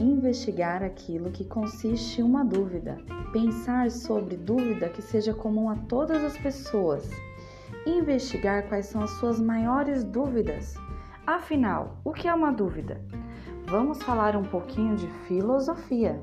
investigar aquilo que consiste em uma dúvida, pensar sobre dúvida que seja comum a todas as pessoas, investigar quais são as suas maiores dúvidas. Afinal, o que é uma dúvida? Vamos falar um pouquinho de filosofia.